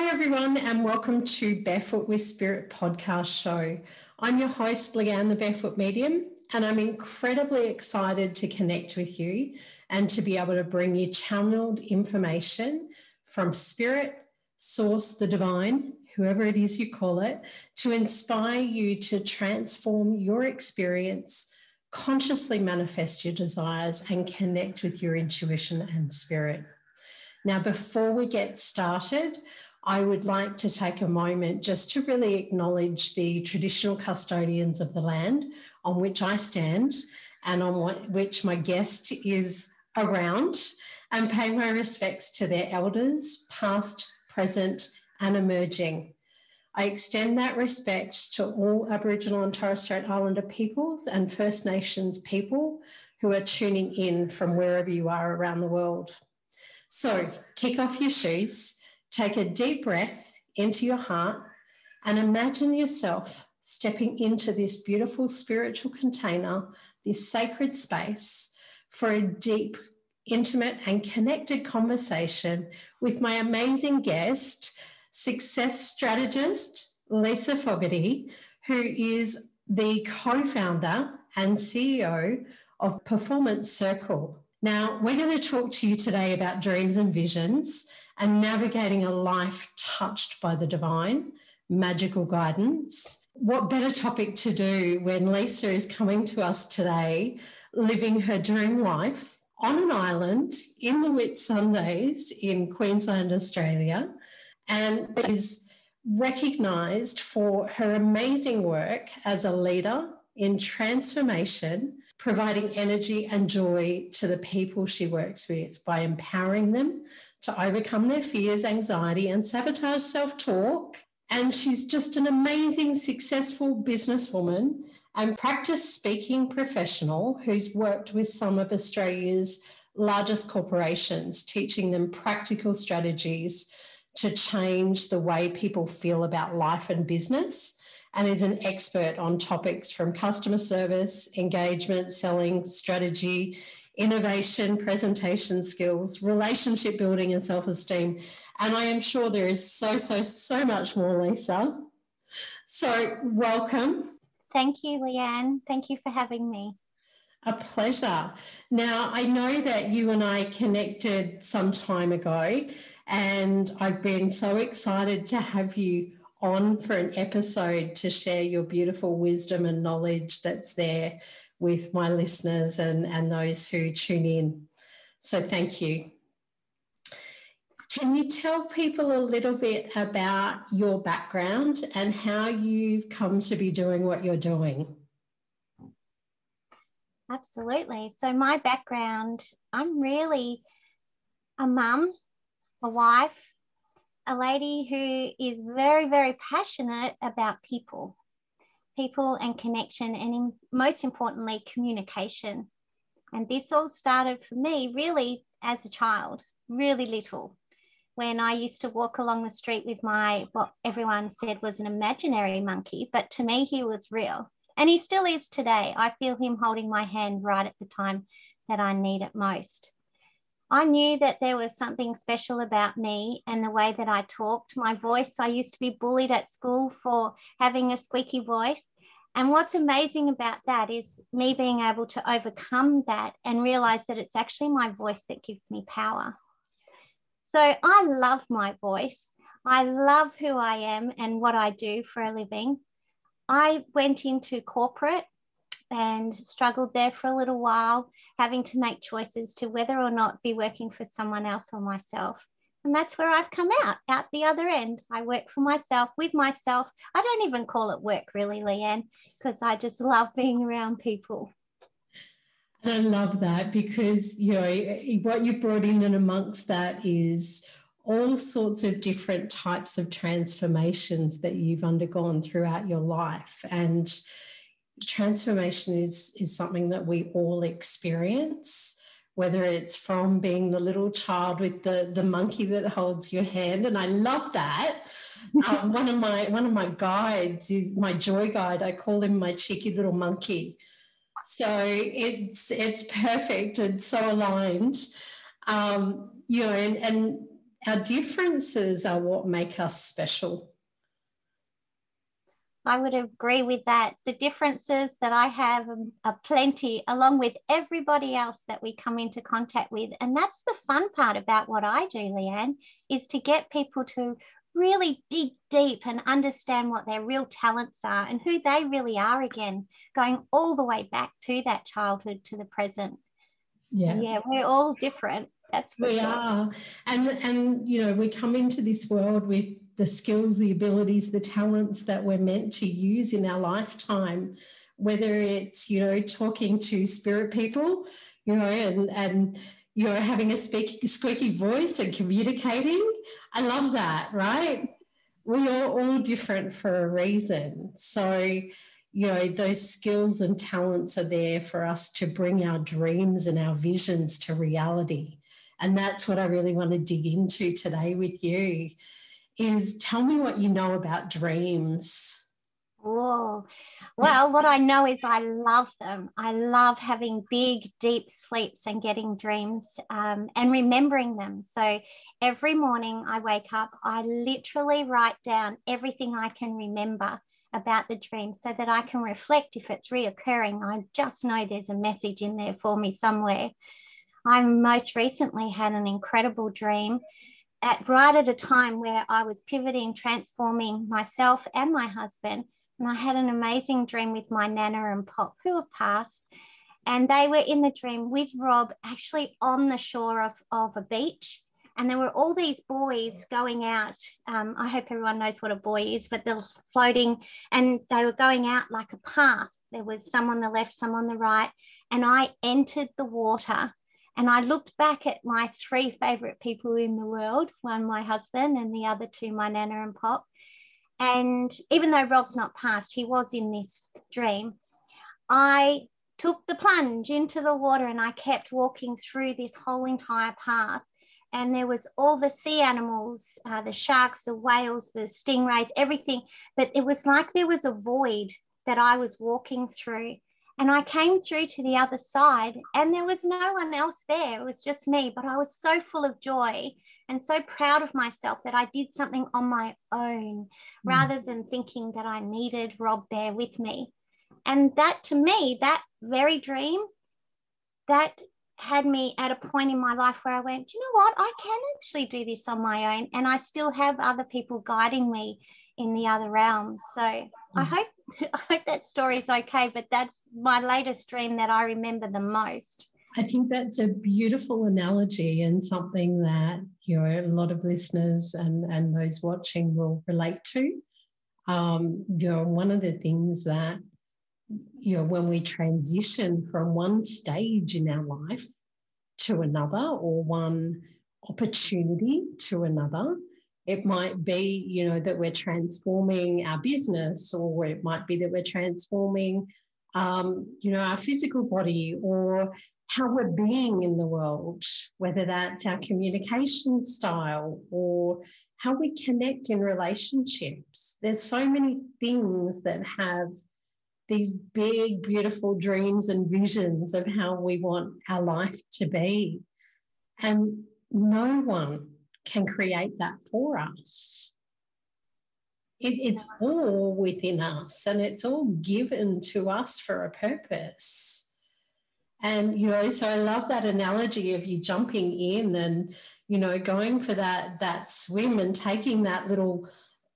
Hi, everyone, and welcome to Barefoot with Spirit podcast show. I'm your host, Leanne, the Barefoot Medium, and I'm incredibly excited to connect with you and to be able to bring you channeled information from Spirit, Source, the Divine, whoever it is you call it, to inspire you to transform your experience, consciously manifest your desires, and connect with your intuition and spirit. Now, before we get started, I would like to take a moment just to really acknowledge the traditional custodians of the land on which I stand and on which my guest is around, and pay my respects to their elders, past, present, and emerging. I extend that respect to all Aboriginal and Torres Strait Islander peoples and First Nations people who are tuning in from wherever you are around the world. So, kick off your shoes, take a deep breath into your heart, and imagine yourself stepping into this beautiful spiritual container, this sacred space for a deep, intimate, and connected conversation with my amazing guest, success strategist Lisa Fogarty, who is the co founder and CEO of Performance Circle. Now, we're going to talk to you today about dreams and visions and navigating a life touched by the divine, magical guidance. What better topic to do when Lisa is coming to us today, living her dream life on an island in the Whitsundays in Queensland, Australia, and is recognised for her amazing work as a leader in transformation providing energy and joy to the people she works with by empowering them to overcome their fears, anxiety, and sabotage self talk. And she's just an amazing, successful businesswoman and practice speaking professional who's worked with some of Australia's largest corporations, teaching them practical strategies to change the way people feel about life and business and is an expert on topics from customer service, engagement, selling, strategy, innovation, presentation skills, relationship building, and self esteem. And I am sure there is so, so, so much more, Lisa. So, welcome. Thank you, Leanne. Thank you for having me. A pleasure. Now, I know that you and I connected some time ago, and I've been so excited to have you on for an episode to share your beautiful wisdom and knowledge that's there with my listeners and, and those who tune in. So, thank you. Can you tell people a little bit about your background and how you've come to be doing what you're doing? Absolutely. So, my background, I'm really a mum, a wife, a lady who is very, very passionate about people, people and connection, and in, most importantly, communication. And this all started for me really as a child, really little, when I used to walk along the street with my, what everyone said was an imaginary monkey, but to me, he was real. And he still is today. I feel him holding my hand right at the time that I need it most. I knew that there was something special about me and the way that I talked. My voice, I used to be bullied at school for having a squeaky voice. And what's amazing about that is me being able to overcome that and realize that it's actually my voice that gives me power. So I love my voice. I love who I am and what I do for a living. I went into corporate and struggled there for a little while, having to make choices to whether or not be working for someone else or myself. And that's where I've come out, out the other end. I work for myself, with myself. I don't even call it work, really, Leanne, because I just love being around people. And I love that because, you know, what you've brought in and amongst that is all sorts of different types of transformations that you've undergone throughout your life. And transformation is is something that we all experience whether it's from being the little child with the the monkey that holds your hand and i love that. Um, one of my one of my guides is my joy guide i call him my cheeky little monkey. So it's it's perfect and so aligned. Um, you know and, and our differences are what make us special. I would agree with that. The differences that I have um, are plenty, along with everybody else that we come into contact with. And that's the fun part about what I do, Leanne, is to get people to really dig deep and understand what their real talents are and who they really are again, going all the way back to that childhood to the present. Yeah, yeah, we're all different. That's we sure. are, and and you know we come into this world with the skills, the abilities, the talents that we're meant to use in our lifetime. Whether it's you know talking to spirit people, you know, and and you know having a speaky, squeaky voice and communicating. I love that, right? We are all different for a reason. So you know, those skills and talents are there for us to bring our dreams and our visions to reality. And that's what I really want to dig into today with you is tell me what you know about dreams. Oh, well, what I know is I love them. I love having big, deep sleeps and getting dreams um, and remembering them. So every morning I wake up, I literally write down everything I can remember about the dream so that I can reflect if it's reoccurring. I just know there's a message in there for me somewhere. I most recently had an incredible dream at right at a time where I was pivoting, transforming myself and my husband. And I had an amazing dream with my Nana and Pop, who have passed. And they were in the dream with Rob, actually on the shore of, of a beach and there were all these buoys going out. Um, I hope everyone knows what a buoy is, but they're floating and they were going out like a path. There was some on the left, some on the right. And I entered the water and I looked back at my three favorite people in the world one, my husband, and the other two, my Nana and Pop. And even though Rob's not passed, he was in this dream. I took the plunge into the water and I kept walking through this whole entire path and there was all the sea animals uh, the sharks the whales the stingrays everything but it was like there was a void that i was walking through and i came through to the other side and there was no one else there it was just me but i was so full of joy and so proud of myself that i did something on my own mm. rather than thinking that i needed rob there with me and that to me that very dream that had me at a point in my life where I went, do you know what? I can actually do this on my own. And I still have other people guiding me in the other realms. So mm. I hope I hope that story is okay. But that's my latest dream that I remember the most. I think that's a beautiful analogy and something that you know a lot of listeners and, and those watching will relate to. Um, you know, one of the things that you know, when we transition from one stage in our life to another or one opportunity to another, it might be, you know, that we're transforming our business, or it might be that we're transforming, um, you know, our physical body or how we're being in the world, whether that's our communication style or how we connect in relationships. There's so many things that have these big, beautiful dreams and visions of how we want our life to be. And no one can create that for us. It, it's all within us and it's all given to us for a purpose. And, you know, so I love that analogy of you jumping in and, you know, going for that, that swim and taking that little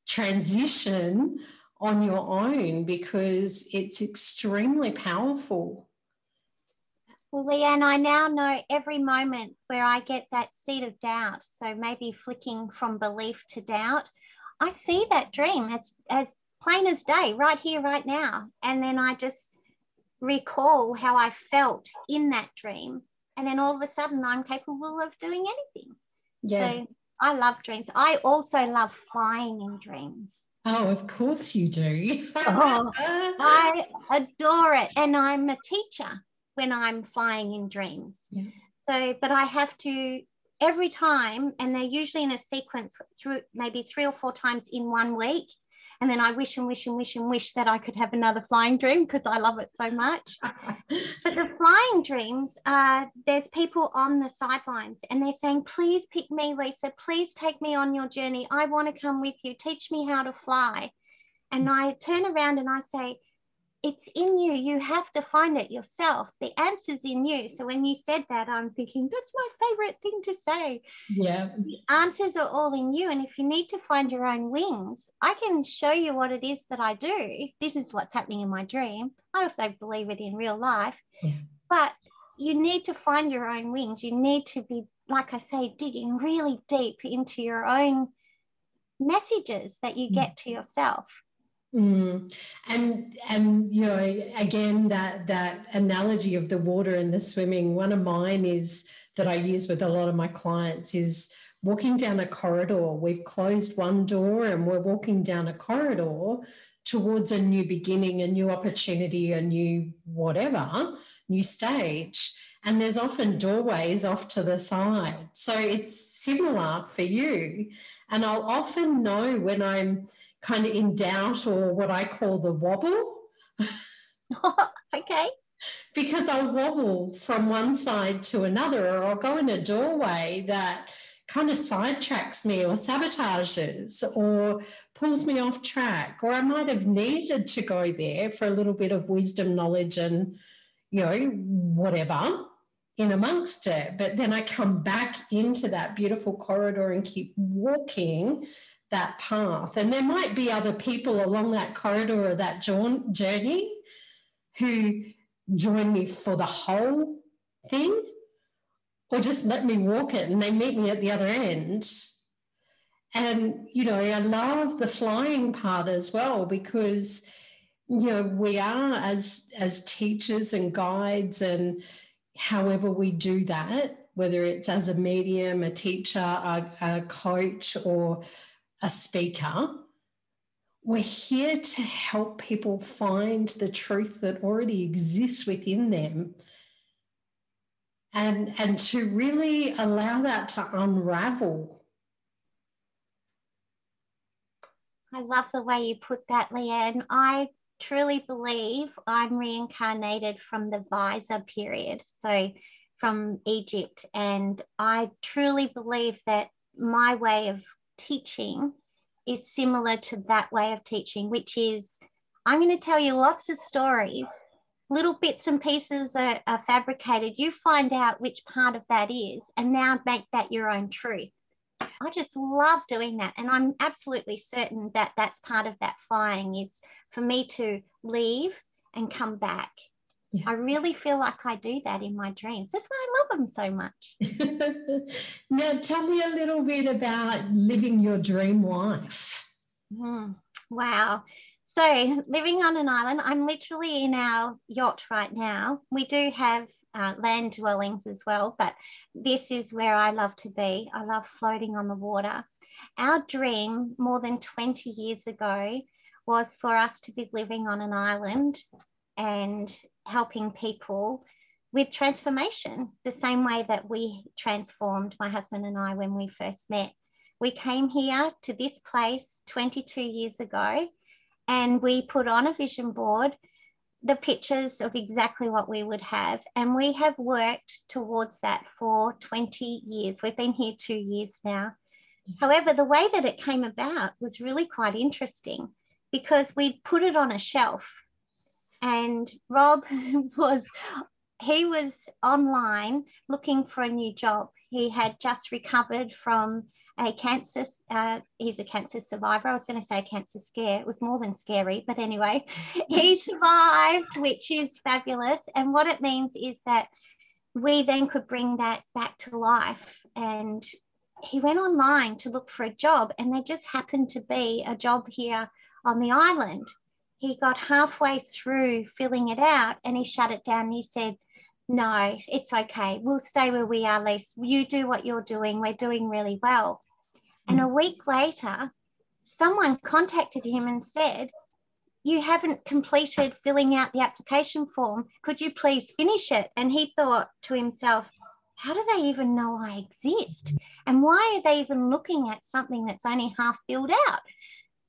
transition on your own because it's extremely powerful. Well, Leanne, I now know every moment where I get that seed of doubt. So maybe flicking from belief to doubt. I see that dream as, as plain as day, right here, right now. And then I just recall how I felt in that dream. And then all of a sudden, I'm capable of doing anything. Yeah. So I love dreams. I also love flying in dreams. Oh, of course you do. oh, I adore it. And I'm a teacher when I'm flying in dreams. Yeah. So, but I have to every time, and they're usually in a sequence through maybe three or four times in one week. And then I wish and wish and wish and wish that I could have another flying dream because I love it so much. but the flying dreams, uh, there's people on the sidelines and they're saying, please pick me, Lisa. Please take me on your journey. I want to come with you. Teach me how to fly. And I turn around and I say, it's in you. You have to find it yourself. The answer's in you. So when you said that, I'm thinking that's my favorite thing to say. Yeah. The answers are all in you. And if you need to find your own wings, I can show you what it is that I do. This is what's happening in my dream. I also believe it in real life. Yeah. But you need to find your own wings. You need to be, like I say, digging really deep into your own messages that you mm. get to yourself. Mm. And and you know again that that analogy of the water and the swimming. One of mine is that I use with a lot of my clients is walking down a corridor. We've closed one door and we're walking down a corridor towards a new beginning, a new opportunity, a new whatever, new stage. And there's often doorways off to the side. So it's similar for you. And I'll often know when I'm kind of in doubt or what I call the wobble. okay. Because I'll wobble from one side to another, or I'll go in a doorway that kind of sidetracks me or sabotages or pulls me off track. Or I might have needed to go there for a little bit of wisdom, knowledge, and, you know, whatever in amongst it. But then I come back into that beautiful corridor and keep walking that path. And there might be other people along that corridor or that journey who join me for the whole thing or just let me walk it and they meet me at the other end. And, you know, I love the flying part as well because, you know, we are as as teachers and guides and however we do that, whether it's as a medium, a teacher, a, a coach, or a speaker. We're here to help people find the truth that already exists within them and, and to really allow that to unravel. I love the way you put that, Leanne. I truly believe I'm reincarnated from the Visor period, so from Egypt. And I truly believe that my way of teaching is similar to that way of teaching, which is I'm going to tell you lots of stories. Little bits and pieces are, are fabricated. You find out which part of that is, and now make that your own truth. I just love doing that. And I'm absolutely certain that that's part of that flying is for me to leave and come back yeah. I really feel like I do that in my dreams. That's why I love them so much. now, tell me a little bit about living your dream life. Mm, wow. So, living on an island, I'm literally in our yacht right now. We do have uh, land dwellings as well, but this is where I love to be. I love floating on the water. Our dream more than 20 years ago was for us to be living on an island and helping people with transformation, the same way that we transformed my husband and I when we first met. We came here to this place 22 years ago and we put on a vision board the pictures of exactly what we would have. And we have worked towards that for 20 years. We've been here two years now. However, the way that it came about was really quite interesting because we put it on a shelf and Rob was he was online looking for a new job. He had just recovered from a cancer. Uh, he's a cancer survivor. I was going to say cancer scare. It was more than scary, but anyway, he survived, which is fabulous. And what it means is that we then could bring that back to life. And he went online to look for a job, and there just happened to be a job here on the island he got halfway through filling it out and he shut it down. and He said, No, it's okay. We'll stay where we are, Lise. You do what you're doing. We're doing really well. And a week later, someone contacted him and said, You haven't completed filling out the application form. Could you please finish it? And he thought to himself, How do they even know I exist? And why are they even looking at something that's only half filled out?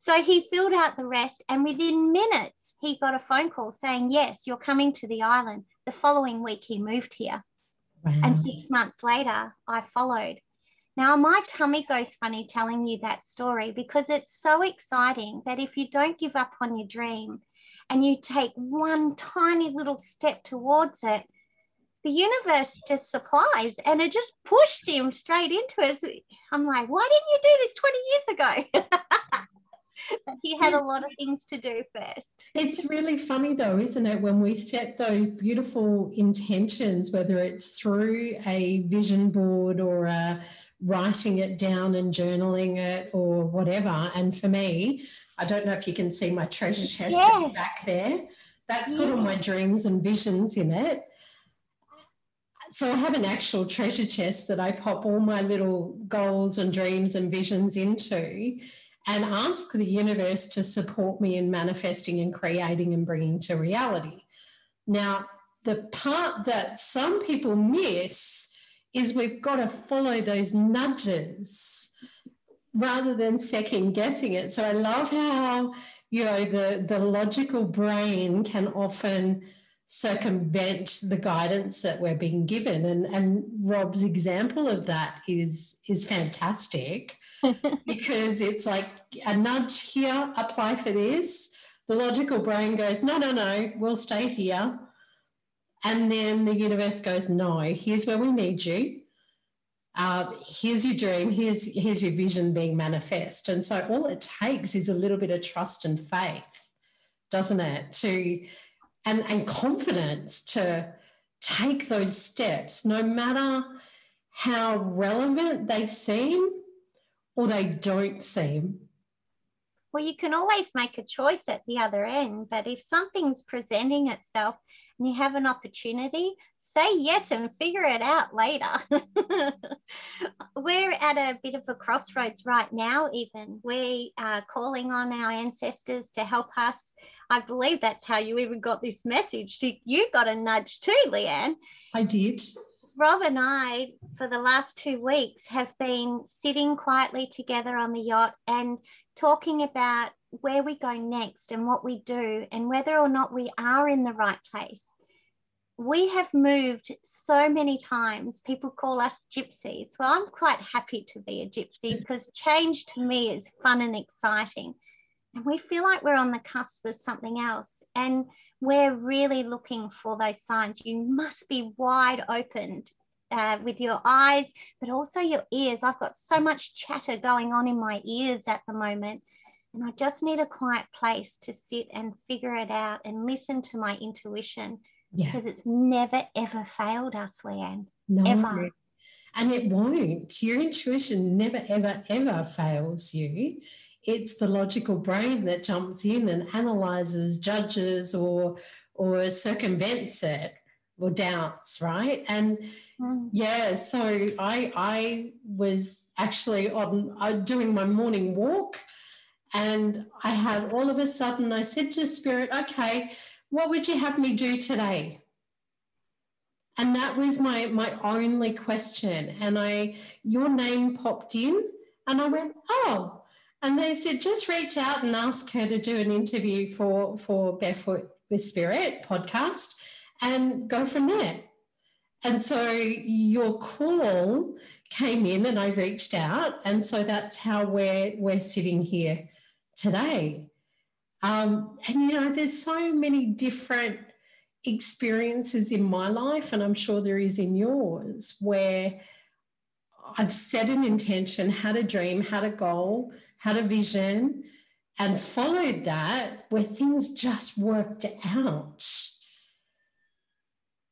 So he filled out the rest, and within minutes, he got a phone call saying, Yes, you're coming to the island. The following week, he moved here. Wow. And six months later, I followed. Now, my tummy goes funny telling you that story because it's so exciting that if you don't give up on your dream and you take one tiny little step towards it, the universe just supplies and it just pushed him straight into it. I'm like, why didn't you do this 20 years ago? he had a lot of things to do first. It's really funny though, isn't it? When we set those beautiful intentions, whether it's through a vision board or a writing it down and journaling it or whatever. And for me, I don't know if you can see my treasure chest yes. back there. That's got all my dreams and visions in it. So I have an actual treasure chest that I pop all my little goals and dreams and visions into and ask the universe to support me in manifesting and creating and bringing to reality. Now, the part that some people miss is we've got to follow those nudges rather than second guessing it. So I love how, you know, the, the logical brain can often circumvent the guidance that we're being given. And, and Rob's example of that is, is fantastic because it's like a nudge here, apply for this. The logical brain goes, no, no, no, we'll stay here. And then the universe goes, no, here's where we need you. Uh, here's your dream, here's, here's your vision being manifest. And so all it takes is a little bit of trust and faith, doesn't it? To and, and confidence to take those steps, no matter how relevant they seem or they don't seem. Well, you can always make a choice at the other end, but if something's presenting itself and you have an opportunity, say yes and figure it out later. We're at a bit of a crossroads right now, even. We are calling on our ancestors to help us. I believe that's how you even got this message. You got a nudge too, Leanne. I did. Rob and I, for the last two weeks, have been sitting quietly together on the yacht and talking about where we go next and what we do and whether or not we are in the right place. We have moved so many times. People call us gypsies. Well, I'm quite happy to be a gypsy because change to me is fun and exciting. And we feel like we're on the cusp of something else. And we're really looking for those signs. You must be wide opened uh, with your eyes, but also your ears. I've got so much chatter going on in my ears at the moment and I just need a quiet place to sit and figure it out and listen to my intuition yeah. because it's never ever failed us, Leanne. No. Ever. And it won't. Your intuition never, ever, ever fails you. It's the logical brain that jumps in and analyzes, judges, or or circumvents it or doubts, right? And mm. yeah, so I I was actually on uh, doing my morning walk and I had all of a sudden, I said to Spirit, okay, what would you have me do today? And that was my, my only question. And I, your name popped in and I went, oh, and they said, just reach out and ask her to do an interview for, for Barefoot with Spirit podcast and go from there. And so your call came in and I reached out. And so that's how we're, we're sitting here today. Um, and you know, there's so many different experiences in my life, and I'm sure there is in yours, where I've set an intention, had a dream, had a goal, had a vision, and followed that where things just worked out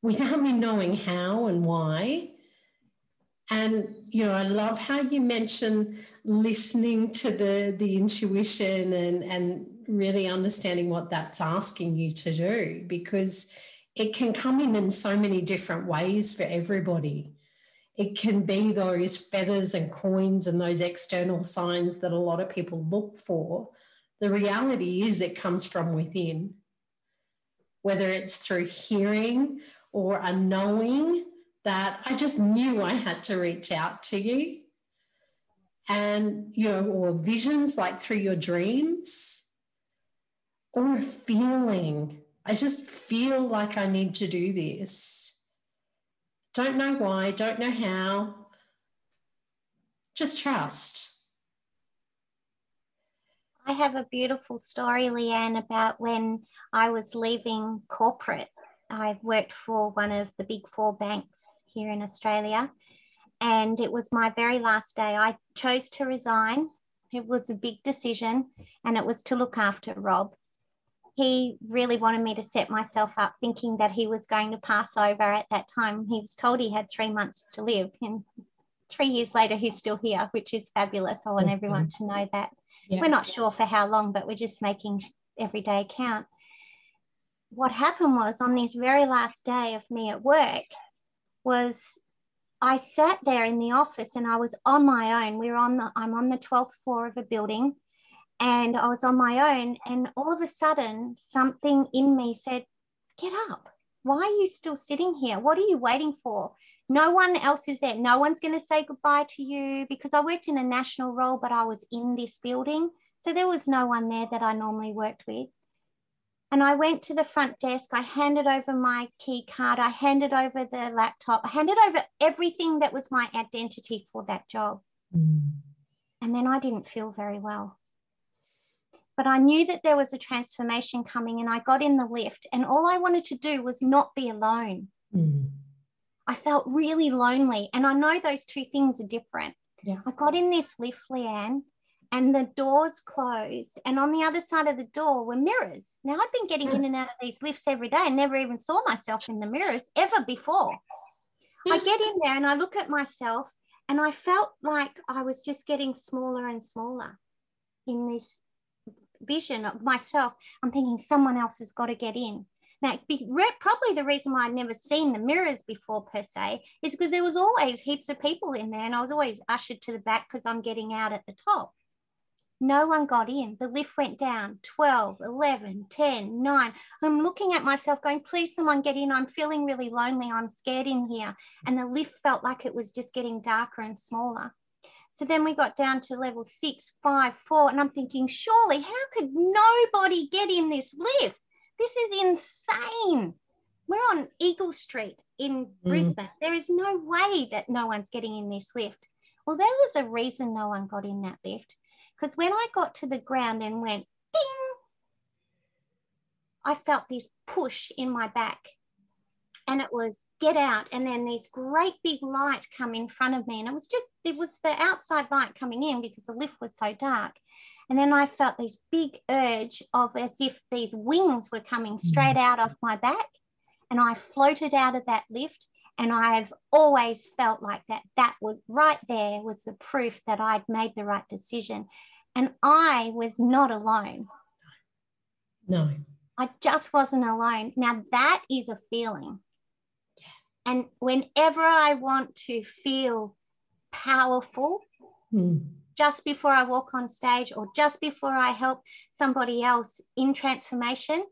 without me knowing how and why. And you know, I love how you mention listening to the the intuition and and really understanding what that's asking you to do because it can come in in so many different ways for everybody. It can be those feathers and coins and those external signs that a lot of people look for. The reality is, it comes from within, whether it's through hearing or a knowing that I just knew I had to reach out to you. and, you know, or visions like through your dreams, or a feeling. I just feel like I need to do this. Don't know why, don't know how. Just trust. I have a beautiful story, Leanne, about when I was leaving corporate. I worked for one of the big four banks here in Australia, and it was my very last day. I chose to resign. It was a big decision, and it was to look after Rob. He really wanted me to set myself up, thinking that he was going to pass over at that time. He was told he had three months to live, and three years later, he's still here, which is fabulous. I want everyone to know that. Yeah. We're not sure for how long, but we're just making every day count. What happened was on this very last day of me at work was I sat there in the office and I was on my own. We are on the I'm on the 12th floor of a building and I was on my own and all of a sudden something in me said, "Get up. Why are you still sitting here? What are you waiting for? No one else is there. No one's going to say goodbye to you because I worked in a national role, but I was in this building. So there was no one there that I normally worked with. And I went to the front desk. I handed over my key card. I handed over the laptop. I handed over everything that was my identity for that job. Mm. And then I didn't feel very well. But I knew that there was a transformation coming, and I got in the lift. And all I wanted to do was not be alone. Mm. I felt really lonely. And I know those two things are different. Yeah. I got in this lift, Leanne, and the doors closed. And on the other side of the door were mirrors. Now, I'd been getting in and out of these lifts every day and never even saw myself in the mirrors ever before. I get in there and I look at myself and I felt like I was just getting smaller and smaller in this vision of myself. I'm thinking someone else has got to get in. Now, probably the reason why I'd never seen the mirrors before per se is because there was always heaps of people in there and I was always ushered to the back because I'm getting out at the top. No one got in. The lift went down 12, 11, 10, 9. I'm looking at myself going, please, someone get in. I'm feeling really lonely. I'm scared in here. And the lift felt like it was just getting darker and smaller. So then we got down to level six, five, four. And I'm thinking, surely, how could nobody get in this lift? This is insane. We're on Eagle Street in mm. Brisbane. There is no way that no one's getting in this lift. Well, there was a reason no one got in that lift. Because when I got to the ground and went ding, I felt this push in my back. And it was get out. And then this great big light come in front of me. And it was just, it was the outside light coming in because the lift was so dark. And then I felt this big urge of as if these wings were coming mm. straight out of my back. And I floated out of that lift. And I've always felt like that. That was right there was the proof that I'd made the right decision. And I was not alone. No. I just wasn't alone. Now that is a feeling. And whenever I want to feel powerful, hmm just before I walk on stage or just before I help somebody else in transformation,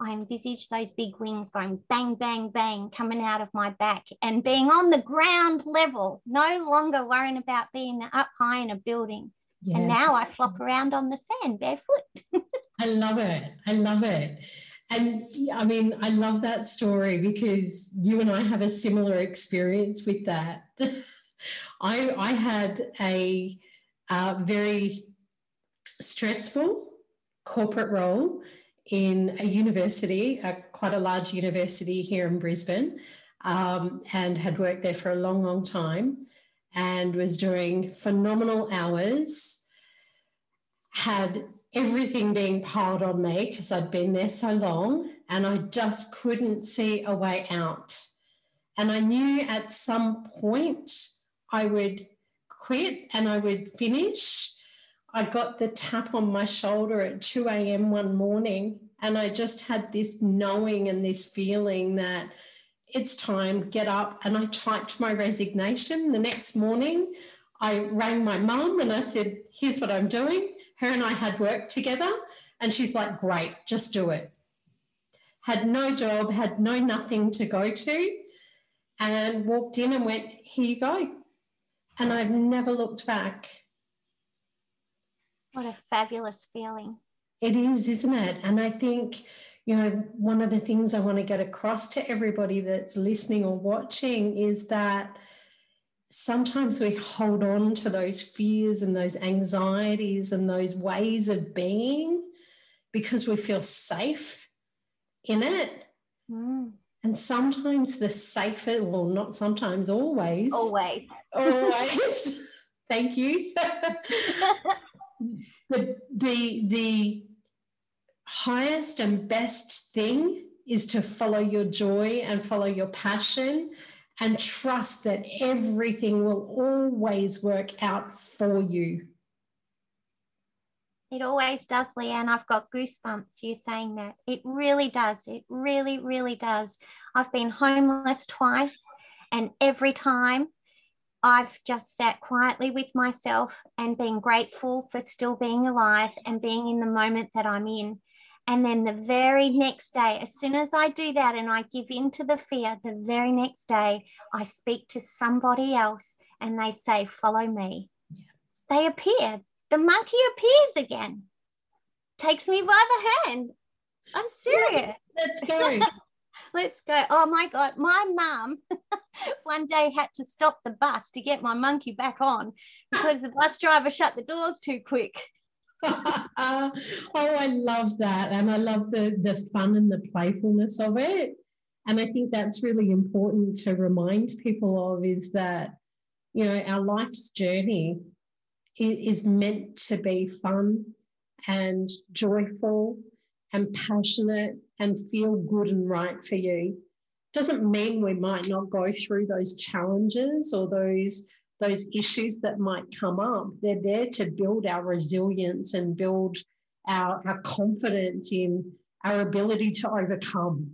I envisage those big wings going bang, bang, bang coming out of my back and being on the ground level, no longer worrying about being up high in a building. Yeah. And now I flop around on the sand barefoot. I love it. I love it. And I mean, I love that story because you and I have a similar experience with that. I I had a uh, very stressful corporate role in a university, a, quite a large university here in Brisbane, um, and had worked there for a long, long time and was doing phenomenal hours. Had everything being piled on me because I'd been there so long and I just couldn't see a way out. And I knew at some point I would quit and I would finish. I got the tap on my shoulder at 2 a.m. one morning, and I just had this knowing and this feeling that it's time, get up. And I typed my resignation. The next morning, I rang my mum and I said, Here's what I'm doing. Her and I had worked together, and she's like, Great, just do it. Had no job, had no nothing to go to, and walked in and went, Here you go and I've never looked back. What a fabulous feeling. It is, isn't it? And I think, you know, one of the things I want to get across to everybody that's listening or watching is that sometimes we hold on to those fears and those anxieties and those ways of being because we feel safe in it. Mm. And sometimes the safer, well, not sometimes, always. Always. Always. Thank you. the, the, the highest and best thing is to follow your joy and follow your passion and trust that everything will always work out for you. It always does, Leanne. I've got goosebumps you saying that. It really does. It really, really does. I've been homeless twice, and every time I've just sat quietly with myself and been grateful for still being alive and being in the moment that I'm in. And then the very next day, as soon as I do that and I give in to the fear, the very next day, I speak to somebody else and they say, Follow me. Yeah. They appear. The monkey appears again, takes me by the hand. I'm serious. Let's go. Let's go. Oh my God. My mum one day had to stop the bus to get my monkey back on because the bus driver shut the doors too quick. oh, I love that. And I love the, the fun and the playfulness of it. And I think that's really important to remind people of is that, you know, our life's journey is meant to be fun and joyful and passionate and feel good and right for you. Doesn't mean we might not go through those challenges or those those issues that might come up. They're there to build our resilience and build our, our confidence in our ability to overcome.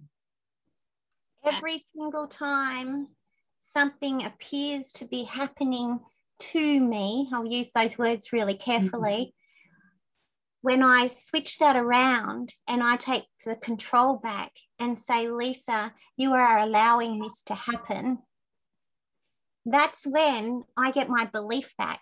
Every single time something appears to be happening to me, I'll use those words really carefully. Mm-hmm. When I switch that around and I take the control back and say, Lisa, you are allowing this to happen, that's when I get my belief back.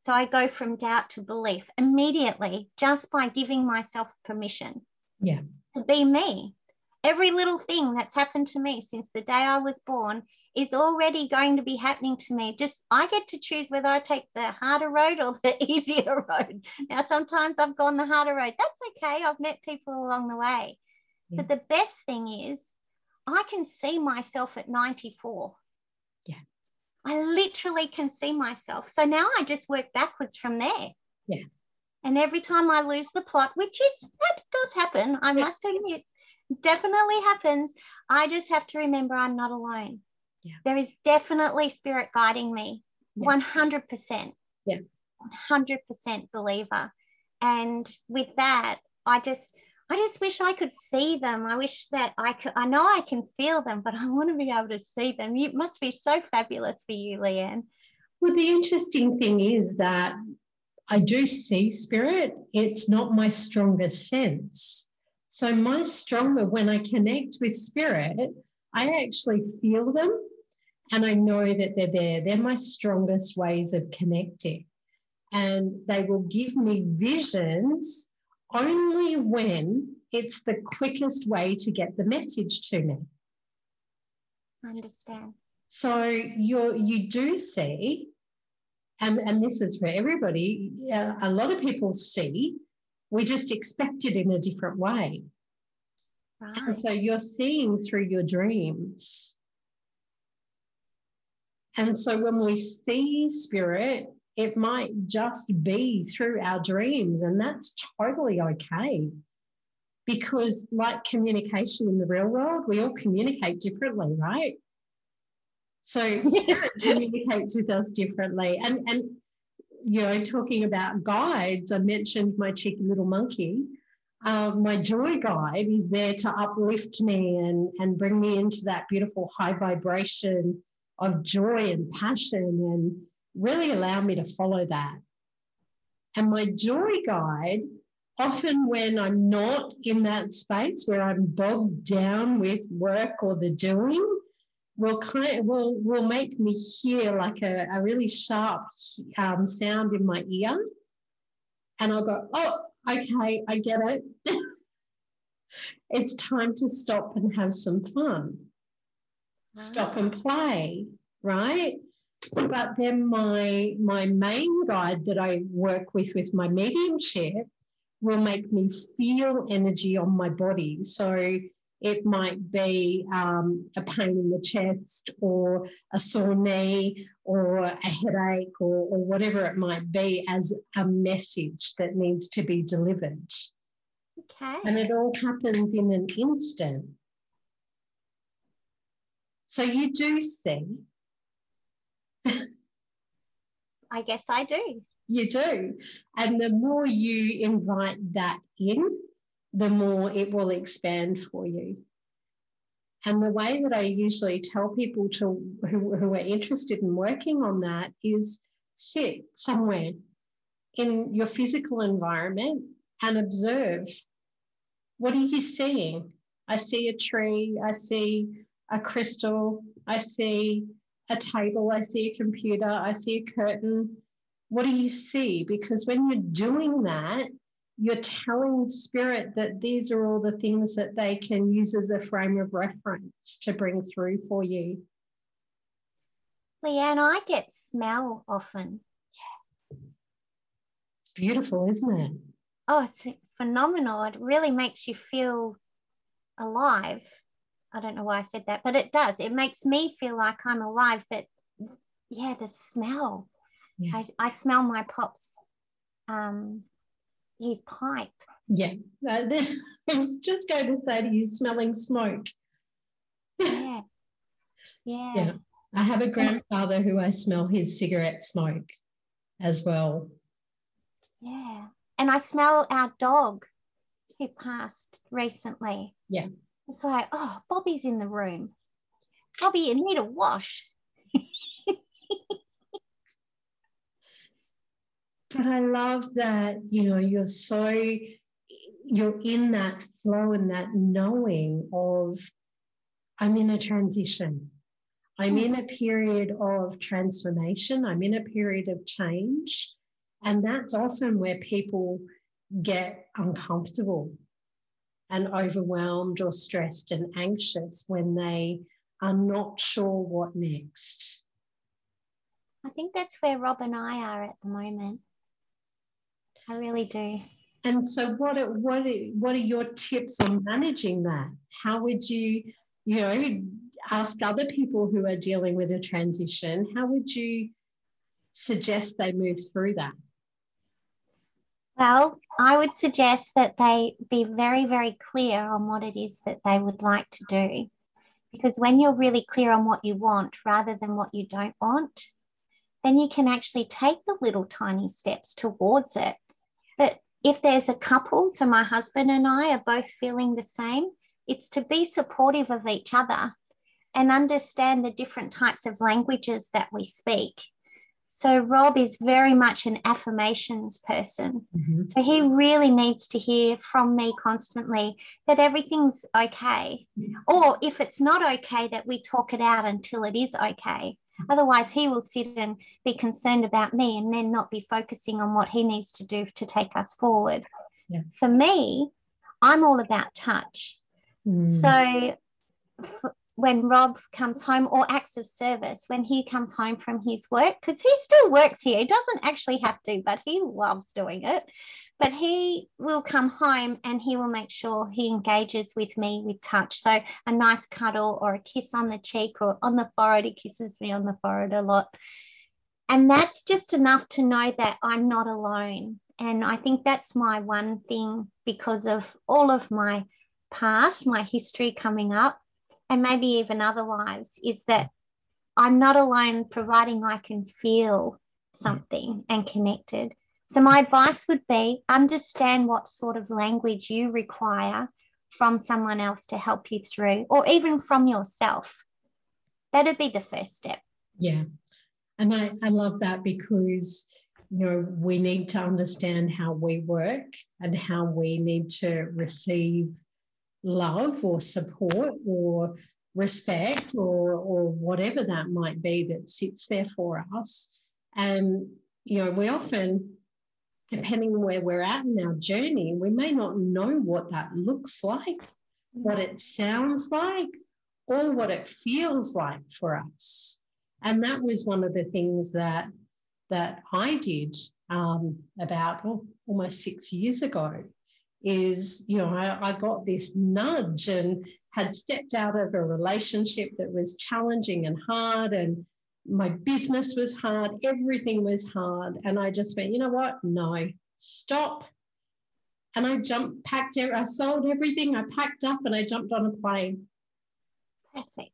So I go from doubt to belief immediately just by giving myself permission. Yeah. To be me. Every little thing that's happened to me since the day I was born is already going to be happening to me. Just I get to choose whether I take the harder road or the easier road. Now, sometimes I've gone the harder road. That's okay. I've met people along the way. Yeah. But the best thing is I can see myself at 94. Yeah. I literally can see myself. So now I just work backwards from there. Yeah. And every time I lose the plot, which is that does happen, I must admit, definitely happens. I just have to remember I'm not alone. Yeah. There is definitely spirit guiding me. Yeah. 100%. Yeah. 100% believer. And with that, I just I just wish I could see them. I wish that I could, I know I can feel them, but I want to be able to see them. It must be so fabulous for you, Leanne. Well, the interesting thing is that I do see spirit. It's not my strongest sense. So, my stronger, when I connect with spirit, I actually feel them and I know that they're there. They're my strongest ways of connecting. And they will give me visions only when it's the quickest way to get the message to me. I understand. So you you do see, and, and this is for everybody, uh, a lot of people see, we just expect it in a different way. Right. And so you're seeing through your dreams. And so when we see spirit, it might just be through our dreams, and that's totally okay. Because, like communication in the real world, we all communicate differently, right? So, spirit communicates with us differently. And, and, you know, talking about guides, I mentioned my cheeky little monkey. Um, my joy guide is there to uplift me and, and bring me into that beautiful high vibration of joy and passion and really allow me to follow that. And my joy guide, often when I'm not in that space where I'm bogged down with work or the doing, will kind of, will, will make me hear like a, a really sharp um, sound in my ear. And I'll go, oh, okay, I get it. it's time to stop and have some fun. Stop and play, right? But then my my main guide that I work with with my mediumship will make me feel energy on my body. So it might be um, a pain in the chest or a sore knee or a headache or, or whatever it might be as a message that needs to be delivered. Okay. And it all happens in an instant. So you do see. I guess I do. You do. And the more you invite that in, the more it will expand for you. And the way that I usually tell people to who, who are interested in working on that is sit somewhere in your physical environment and observe. What are you seeing? I see a tree, I see a crystal, I see a table, I see a computer, I see a curtain. What do you see? Because when you're doing that, you're telling spirit that these are all the things that they can use as a frame of reference to bring through for you. Leanne, I get smell often. It's beautiful, isn't it? Oh, it's phenomenal. It really makes you feel alive. I don't know why I said that, but it does. It makes me feel like I'm alive. But yeah, the smell. Yeah. I, I smell my pop's um, his pipe. Yeah, I was just going to say to you, smelling smoke. Yeah. yeah. Yeah. I have a grandfather who I smell his cigarette smoke as well. Yeah. And I smell our dog who passed recently. Yeah. It's like, oh, Bobby's in the room. Bobby, you need a wash. but I love that, you know, you're so, you're in that flow and that knowing of, I'm in a transition. I'm in a period of transformation. I'm in a period of change. And that's often where people get uncomfortable and overwhelmed or stressed and anxious when they are not sure what next. I think that's where Rob and I are at the moment. I really do. And so, what are, what are, what are your tips on managing that? How would you, you know, ask other people who are dealing with a transition? How would you suggest they move through that? Well, I would suggest that they be very, very clear on what it is that they would like to do. Because when you're really clear on what you want rather than what you don't want, then you can actually take the little tiny steps towards it. But if there's a couple, so my husband and I are both feeling the same, it's to be supportive of each other and understand the different types of languages that we speak so Rob is very much an affirmations person. Mm-hmm. So he really needs to hear from me constantly that everything's okay. Or if it's not okay, that we talk it out until it is okay. Otherwise, he will sit and be concerned about me and then not be focusing on what he needs to do to take us forward. Yeah. For me, I'm all about touch. Mm. So when Rob comes home or acts of service when he comes home from his work, because he still works here. He doesn't actually have to, but he loves doing it. But he will come home and he will make sure he engages with me with touch. So a nice cuddle or a kiss on the cheek or on the forehead. He kisses me on the forehead a lot. And that's just enough to know that I'm not alone. And I think that's my one thing because of all of my past, my history coming up and maybe even other lives is that I'm not alone, providing I can feel something and connected. So, my advice would be understand what sort of language you require from someone else to help you through, or even from yourself. That'd be the first step. Yeah. And I, I love that because you know we need to understand how we work and how we need to receive love or support or respect or, or whatever that might be that sits there for us. And, you know, we often depending on where we're at in our journey, we may not know what that looks like, what it sounds like, or what it feels like for us. And that was one of the things that that I did um, about oh, almost six years ago. Is you know I, I got this nudge and had stepped out of a relationship that was challenging and hard and my business was hard everything was hard and i just went you know what? No stop. And i jumped packed i sold everything i packed up and i jumped on a plane. Perfect.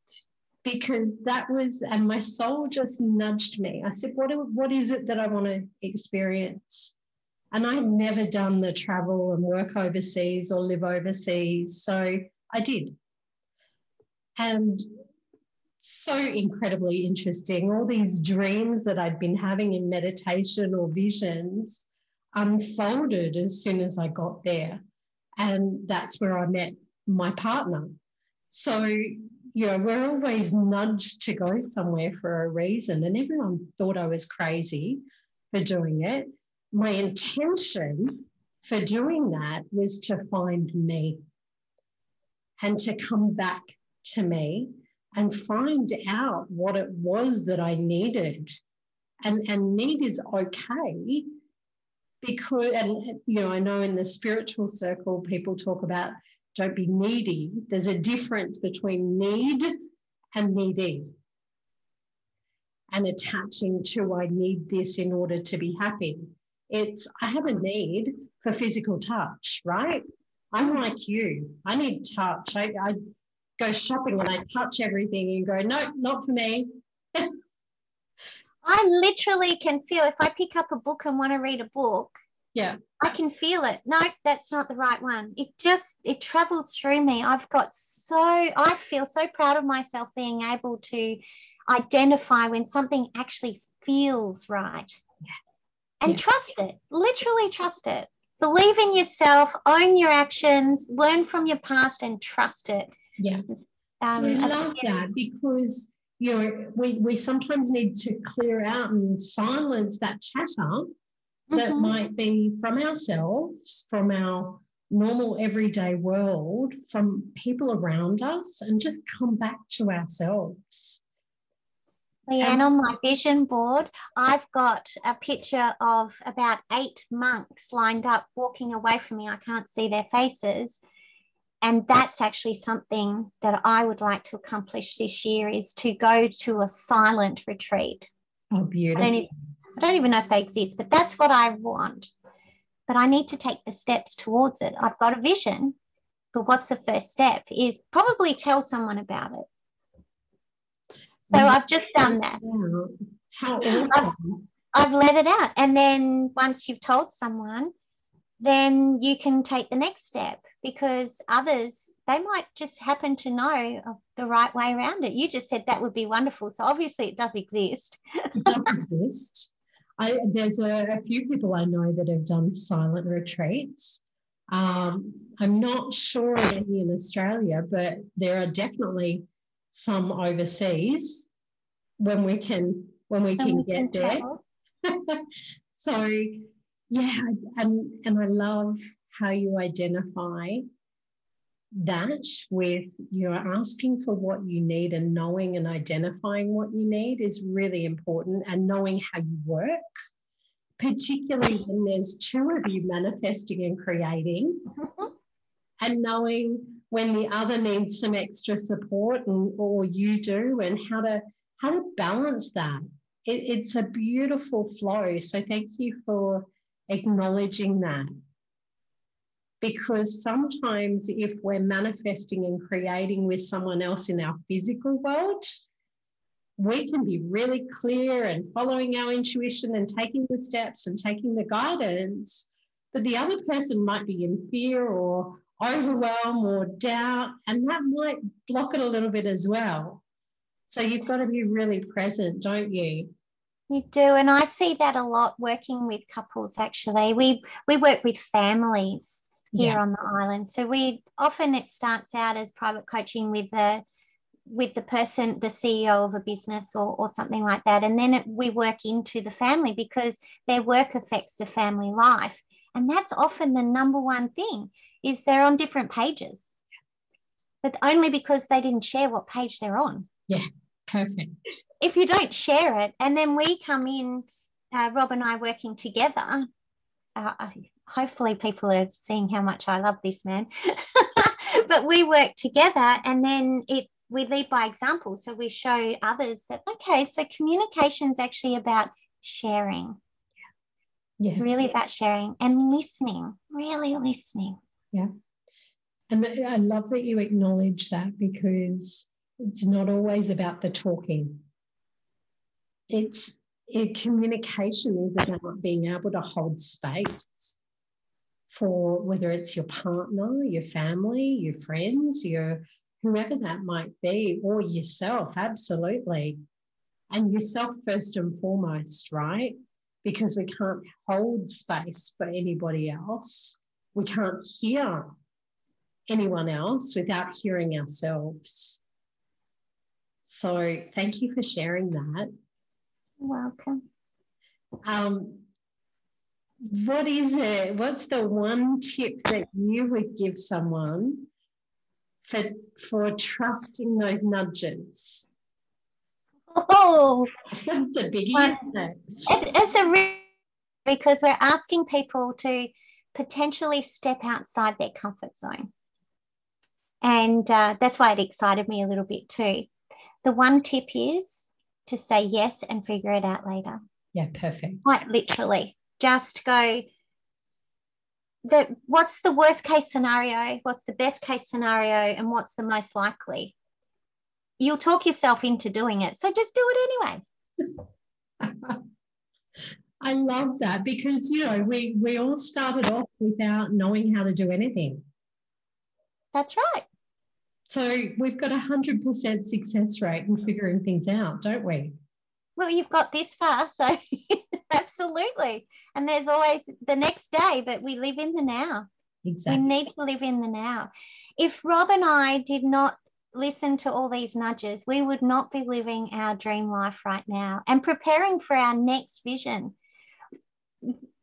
Because that was and my soul just nudged me. I said what, what is it that i want to experience and i'd never done the travel and work overseas or live overseas so i did and so incredibly interesting. All these dreams that I'd been having in meditation or visions unfolded as soon as I got there. And that's where I met my partner. So, you know, we're always nudged to go somewhere for a reason. And everyone thought I was crazy for doing it. My intention for doing that was to find me and to come back to me and find out what it was that I needed. And, and need is okay because, and you know, I know in the spiritual circle, people talk about don't be needy. There's a difference between need and needy. And attaching to, I need this in order to be happy. It's, I have a need for physical touch, right? I'm mm-hmm. like you. I need touch. I, I go shopping and I touch everything and go, no, not for me. I literally can feel if I pick up a book and want to read a book, yeah, I can feel it. No, that's not the right one. It just it travels through me. I've got so I feel so proud of myself being able to identify when something actually feels right. And yeah. trust it. Literally trust it. Believe in yourself, own your actions, learn from your past and trust it. Yeah. Um, so I love that because you know we, we sometimes need to clear out and silence that chatter that mm-hmm. might be from ourselves, from our normal everyday world, from people around us, and just come back to ourselves. Leanne, on my vision board, I've got a picture of about eight monks lined up walking away from me. I can't see their faces and that's actually something that I would like to accomplish this year is to go to a silent retreat. Oh, beautiful. I don't, even, I don't even know if they exist, but that's what I want. But I need to take the steps towards it. I've got a vision, but what's the first step is probably tell someone about it. So I've just done that. How awesome. I've, I've let it out. And then once you've told someone, then you can take the next step because others they might just happen to know the right way around it. You just said that would be wonderful. So obviously it does exist. it does exist. I, there's a, a, few people I know that have done silent retreats. Um, I'm not sure of any in Australia, but there are definitely some overseas when we can when we can we get can there. so yeah, and and I love how you identify that with you're asking for what you need and knowing and identifying what you need is really important and knowing how you work particularly when there's two of you manifesting and creating mm-hmm. and knowing when the other needs some extra support and or you do and how to how to balance that it, it's a beautiful flow so thank you for acknowledging that because sometimes if we're manifesting and creating with someone else in our physical world, we can be really clear and following our intuition and taking the steps and taking the guidance. But the other person might be in fear or overwhelm or doubt, and that might block it a little bit as well. So you've got to be really present, don't you? You do, and I see that a lot working with couples. Actually, we we work with families, here yeah. on the island. So we often it starts out as private coaching with the with the person, the CEO of a business or, or something like that. And then it, we work into the family because their work affects the family life. And that's often the number one thing is they're on different pages. But only because they didn't share what page they're on. Yeah, perfect. If you don't share it, and then we come in, uh, Rob and I working together, uh, hopefully people are seeing how much I love this man. but we work together and then it we lead by example. So we show others that okay, so communication is actually about sharing. Yeah. It's really about sharing and listening, really listening. Yeah. And I love that you acknowledge that because it's not always about the talking. It's it, communication is about being able to hold space for whether it's your partner, your family, your friends, your whoever that might be, or yourself, absolutely. And yourself first and foremost, right? Because we can't hold space for anybody else. We can't hear anyone else without hearing ourselves. So thank you for sharing that. welcome. Um, what is it? What's the one tip that you would give someone for for trusting those nudges? Oh, that's a biggie, isn't it? It's, a real because we're asking people to potentially step outside their comfort zone, and uh, that's why it excited me a little bit too. The one tip is to say yes and figure it out later. Yeah, perfect. Quite literally just go that what's the worst case scenario what's the best case scenario and what's the most likely you'll talk yourself into doing it so just do it anyway i love that because you know we we all started off without knowing how to do anything that's right so we've got a hundred percent success rate in figuring things out don't we well you've got this far so Absolutely. And there's always the next day, but we live in the now. Exactly. We need to live in the now. If Rob and I did not listen to all these nudges, we would not be living our dream life right now and preparing for our next vision.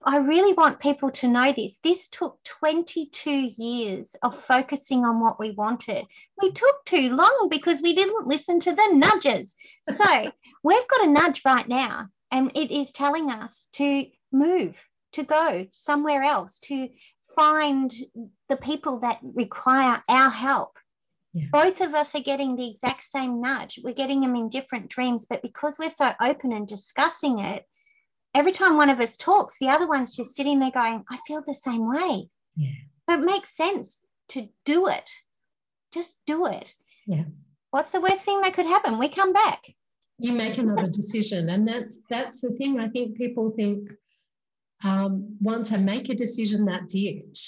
I really want people to know this. This took 22 years of focusing on what we wanted. We took too long because we didn't listen to the nudges. So we've got a nudge right now and it is telling us to move, to go somewhere else, to find the people that require our help. Yeah. Both of us are getting the exact same nudge. We're getting them in different dreams, but because we're so open and discussing it, every time one of us talks, the other one's just sitting there going, I feel the same way. Yeah. So it makes sense to do it. Just do it. Yeah. What's the worst thing that could happen? We come back you make another decision and that's that's the thing i think people think um, once i make a decision that's it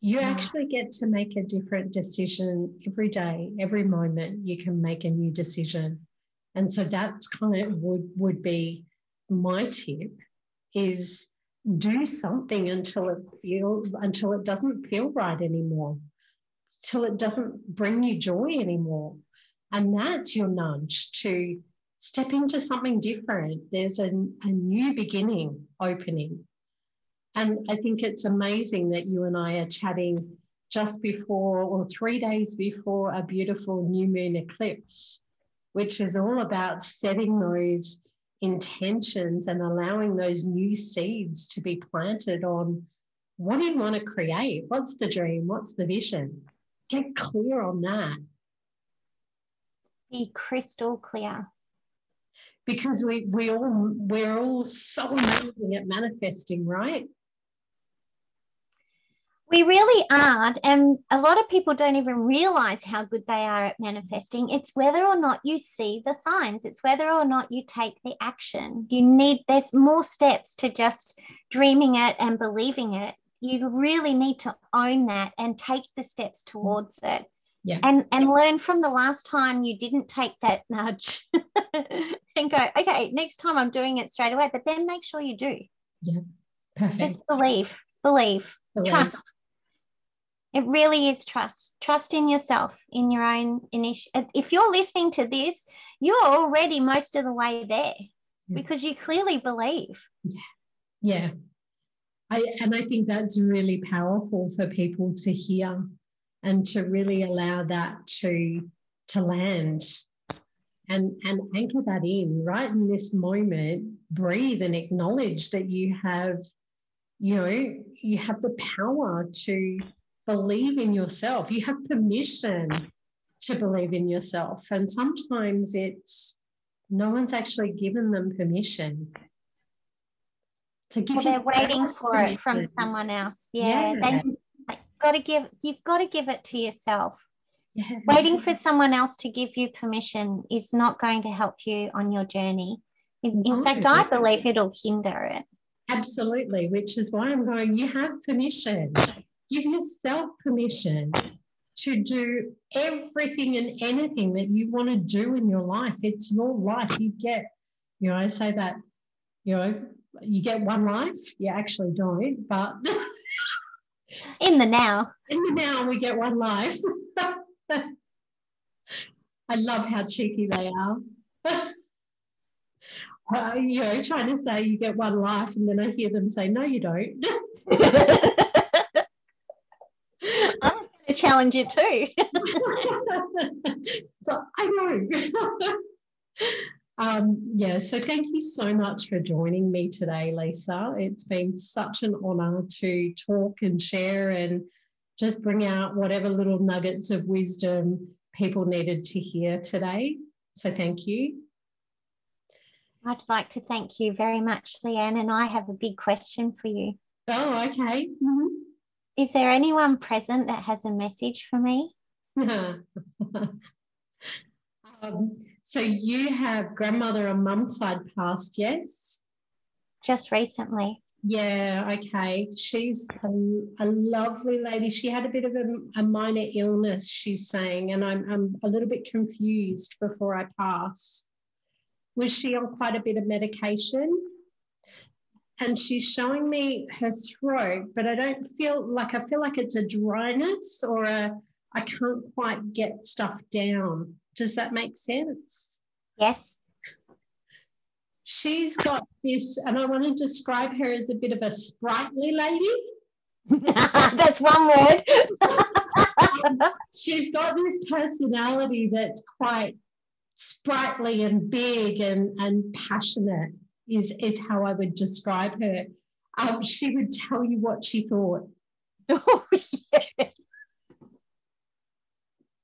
you yeah. actually get to make a different decision every day every moment you can make a new decision and so that's kind of would would be my tip is do something until it feels until it doesn't feel right anymore till it doesn't bring you joy anymore and that's your nudge to step into something different. There's a, a new beginning opening. And I think it's amazing that you and I are chatting just before or three days before a beautiful new moon eclipse, which is all about setting those intentions and allowing those new seeds to be planted on what do you want to create? What's the dream? What's the vision? Get clear on that. Be crystal clear because we we all we're all so amazing at manifesting, right? We really aren't. And a lot of people don't even realize how good they are at manifesting. It's whether or not you see the signs, it's whether or not you take the action. You need, there's more steps to just dreaming it and believing it. You really need to own that and take the steps towards it yeah. and and learn from the last time you didn't take that nudge and go okay next time i'm doing it straight away but then make sure you do yeah perfect just believe believe, believe. trust It really is trust. Trust in yourself, in your own initiative. If you're listening to this, you're already most of the way there yeah. because you clearly believe. Yeah. Yeah. I, and I think that's really powerful for people to hear and to really allow that to to land and and anchor that in right in this moment breathe and acknowledge that you have you know you have the power to believe in yourself you have permission to believe in yourself and sometimes it's no one's actually given them permission to give well, they're waiting for permission. it from someone else yeah, yeah. they got to give you've got to give it to yourself yeah. Waiting for someone else to give you permission is not going to help you on your journey. In, no, in fact, I believe it'll hinder it. Absolutely, which is why I'm going, you have permission. Give yourself permission to do everything and anything that you want to do in your life. It's your life. You get, you know, I say that, you know, you get one life. You actually don't, but in the now. In the now, we get one life. I love how cheeky they are. uh, you know, trying to say you get one life, and then I hear them say, "No, you don't." I'm going to challenge you too. so I know. um, yeah, so thank you so much for joining me today, Lisa. It's been such an honour to talk and share and just bring out whatever little nuggets of wisdom people needed to hear today. So thank you. I'd like to thank you very much, Leanne, and I have a big question for you. Oh, okay. Mm-hmm. Is there anyone present that has a message for me? um, so you have grandmother on mum's side passed, yes? Just recently. Yeah, okay. She's a, a, lovely lady. She had a bit of a, a, minor illness, she's saying, and I'm, I'm a little bit confused before I pass. Was she on quite a bit of medication? And she's showing me her throat, but I don't feel like I feel like it's a dryness or a I can't quite get stuff down. Does that make sense? Yes she's got this, and I want to describe her as a bit of a sprightly lady. that's one word. she's got this personality that's quite sprightly and big and, and passionate, is, is how I would describe her. Um, she would tell you what she thought. Oh, yeah.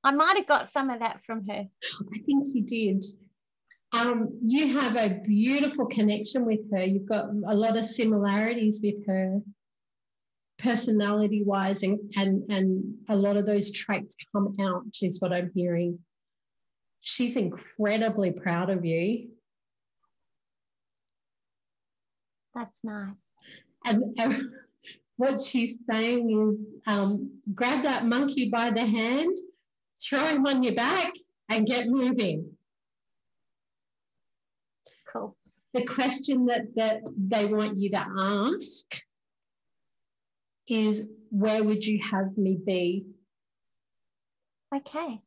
I might have got some of that from her. I think you did. Um, you have a beautiful connection with her. You've got a lot of similarities with her personality wise and, and and a lot of those traits come out is what i'm hearing she's incredibly proud of you that's nice and, and what she's saying is um, grab that monkey by the hand throw him on your back and get moving Cool. The question that, that they want you to ask is where would you have me be? Okay.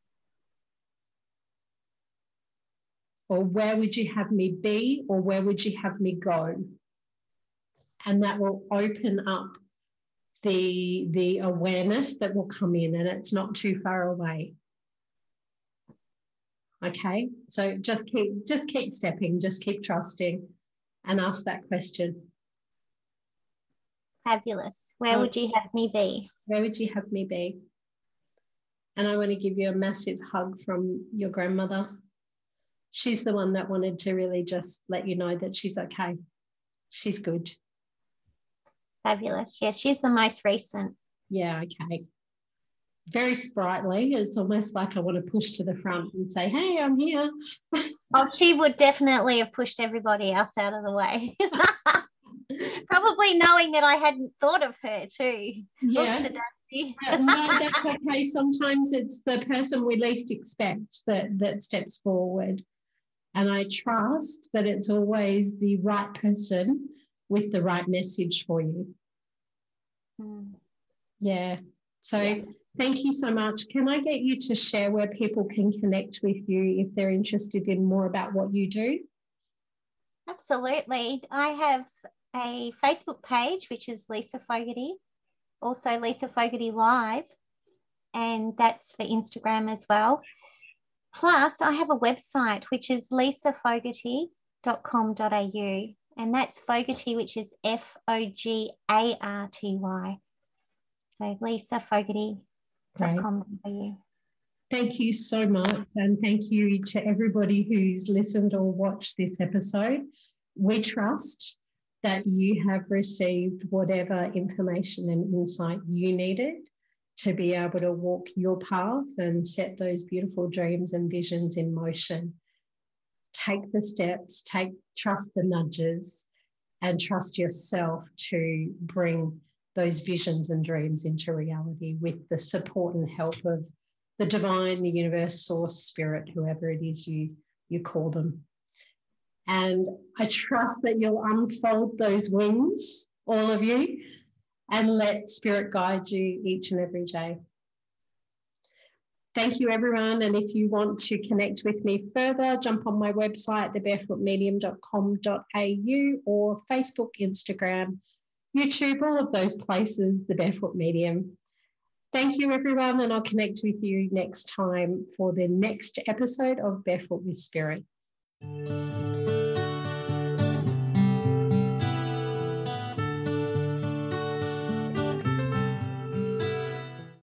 Or where would you have me be, or where would you have me go? And that will open up the, the awareness that will come in, and it's not too far away. Okay. So just keep just keep stepping, just keep trusting and ask that question. Fabulous. Where oh, would you have me be? Where would you have me be? And I want to give you a massive hug from your grandmother. She's the one that wanted to really just let you know that she's okay. She's good. Fabulous. Yes, she's the most recent. Yeah, okay very sprightly. It's almost like I want to push to the front and say, "Hey, I'm here." oh, she would definitely have pushed everybody else out of the way. Probably knowing that I hadn't thought of her too. Yeah. no, that's okay. Sometimes it's the person we least expect that that steps forward, and I trust that it's always the right person with the right message for you. Mm. Yeah, So yeah. thank you so much. Can I get you to share where people can connect with you if they're interested in more about what you do? Absolutely. I have a Facebook page, which is Lisa Fogarty, also Lisa Fogarty Live, and that's for Instagram as well. Plus, I have a website, which is lisafogarty.com.au, and that's Fogarty, which is F O G A R T Y. So lisafogarty.com.au. Thank you so much. And thank you to everybody who's listened or watched this episode. We trust that you have received whatever information and insight you needed to be able to walk your path and set those beautiful dreams and visions in motion. Take the steps, take trust the nudges, and trust yourself to bring those visions and dreams into reality with the support and help of the divine, the universe, source, spirit, whoever it is you, you call them. And I trust that you'll unfold those wings, all of you, and let spirit guide you each and every day. Thank you, everyone. And if you want to connect with me further, jump on my website, thebarefootmedium.com.au, or Facebook, Instagram, YouTube, all of those places, The Barefoot Medium. Thank you, everyone, and I'll connect with you next time for the next episode of Barefoot with Spirit.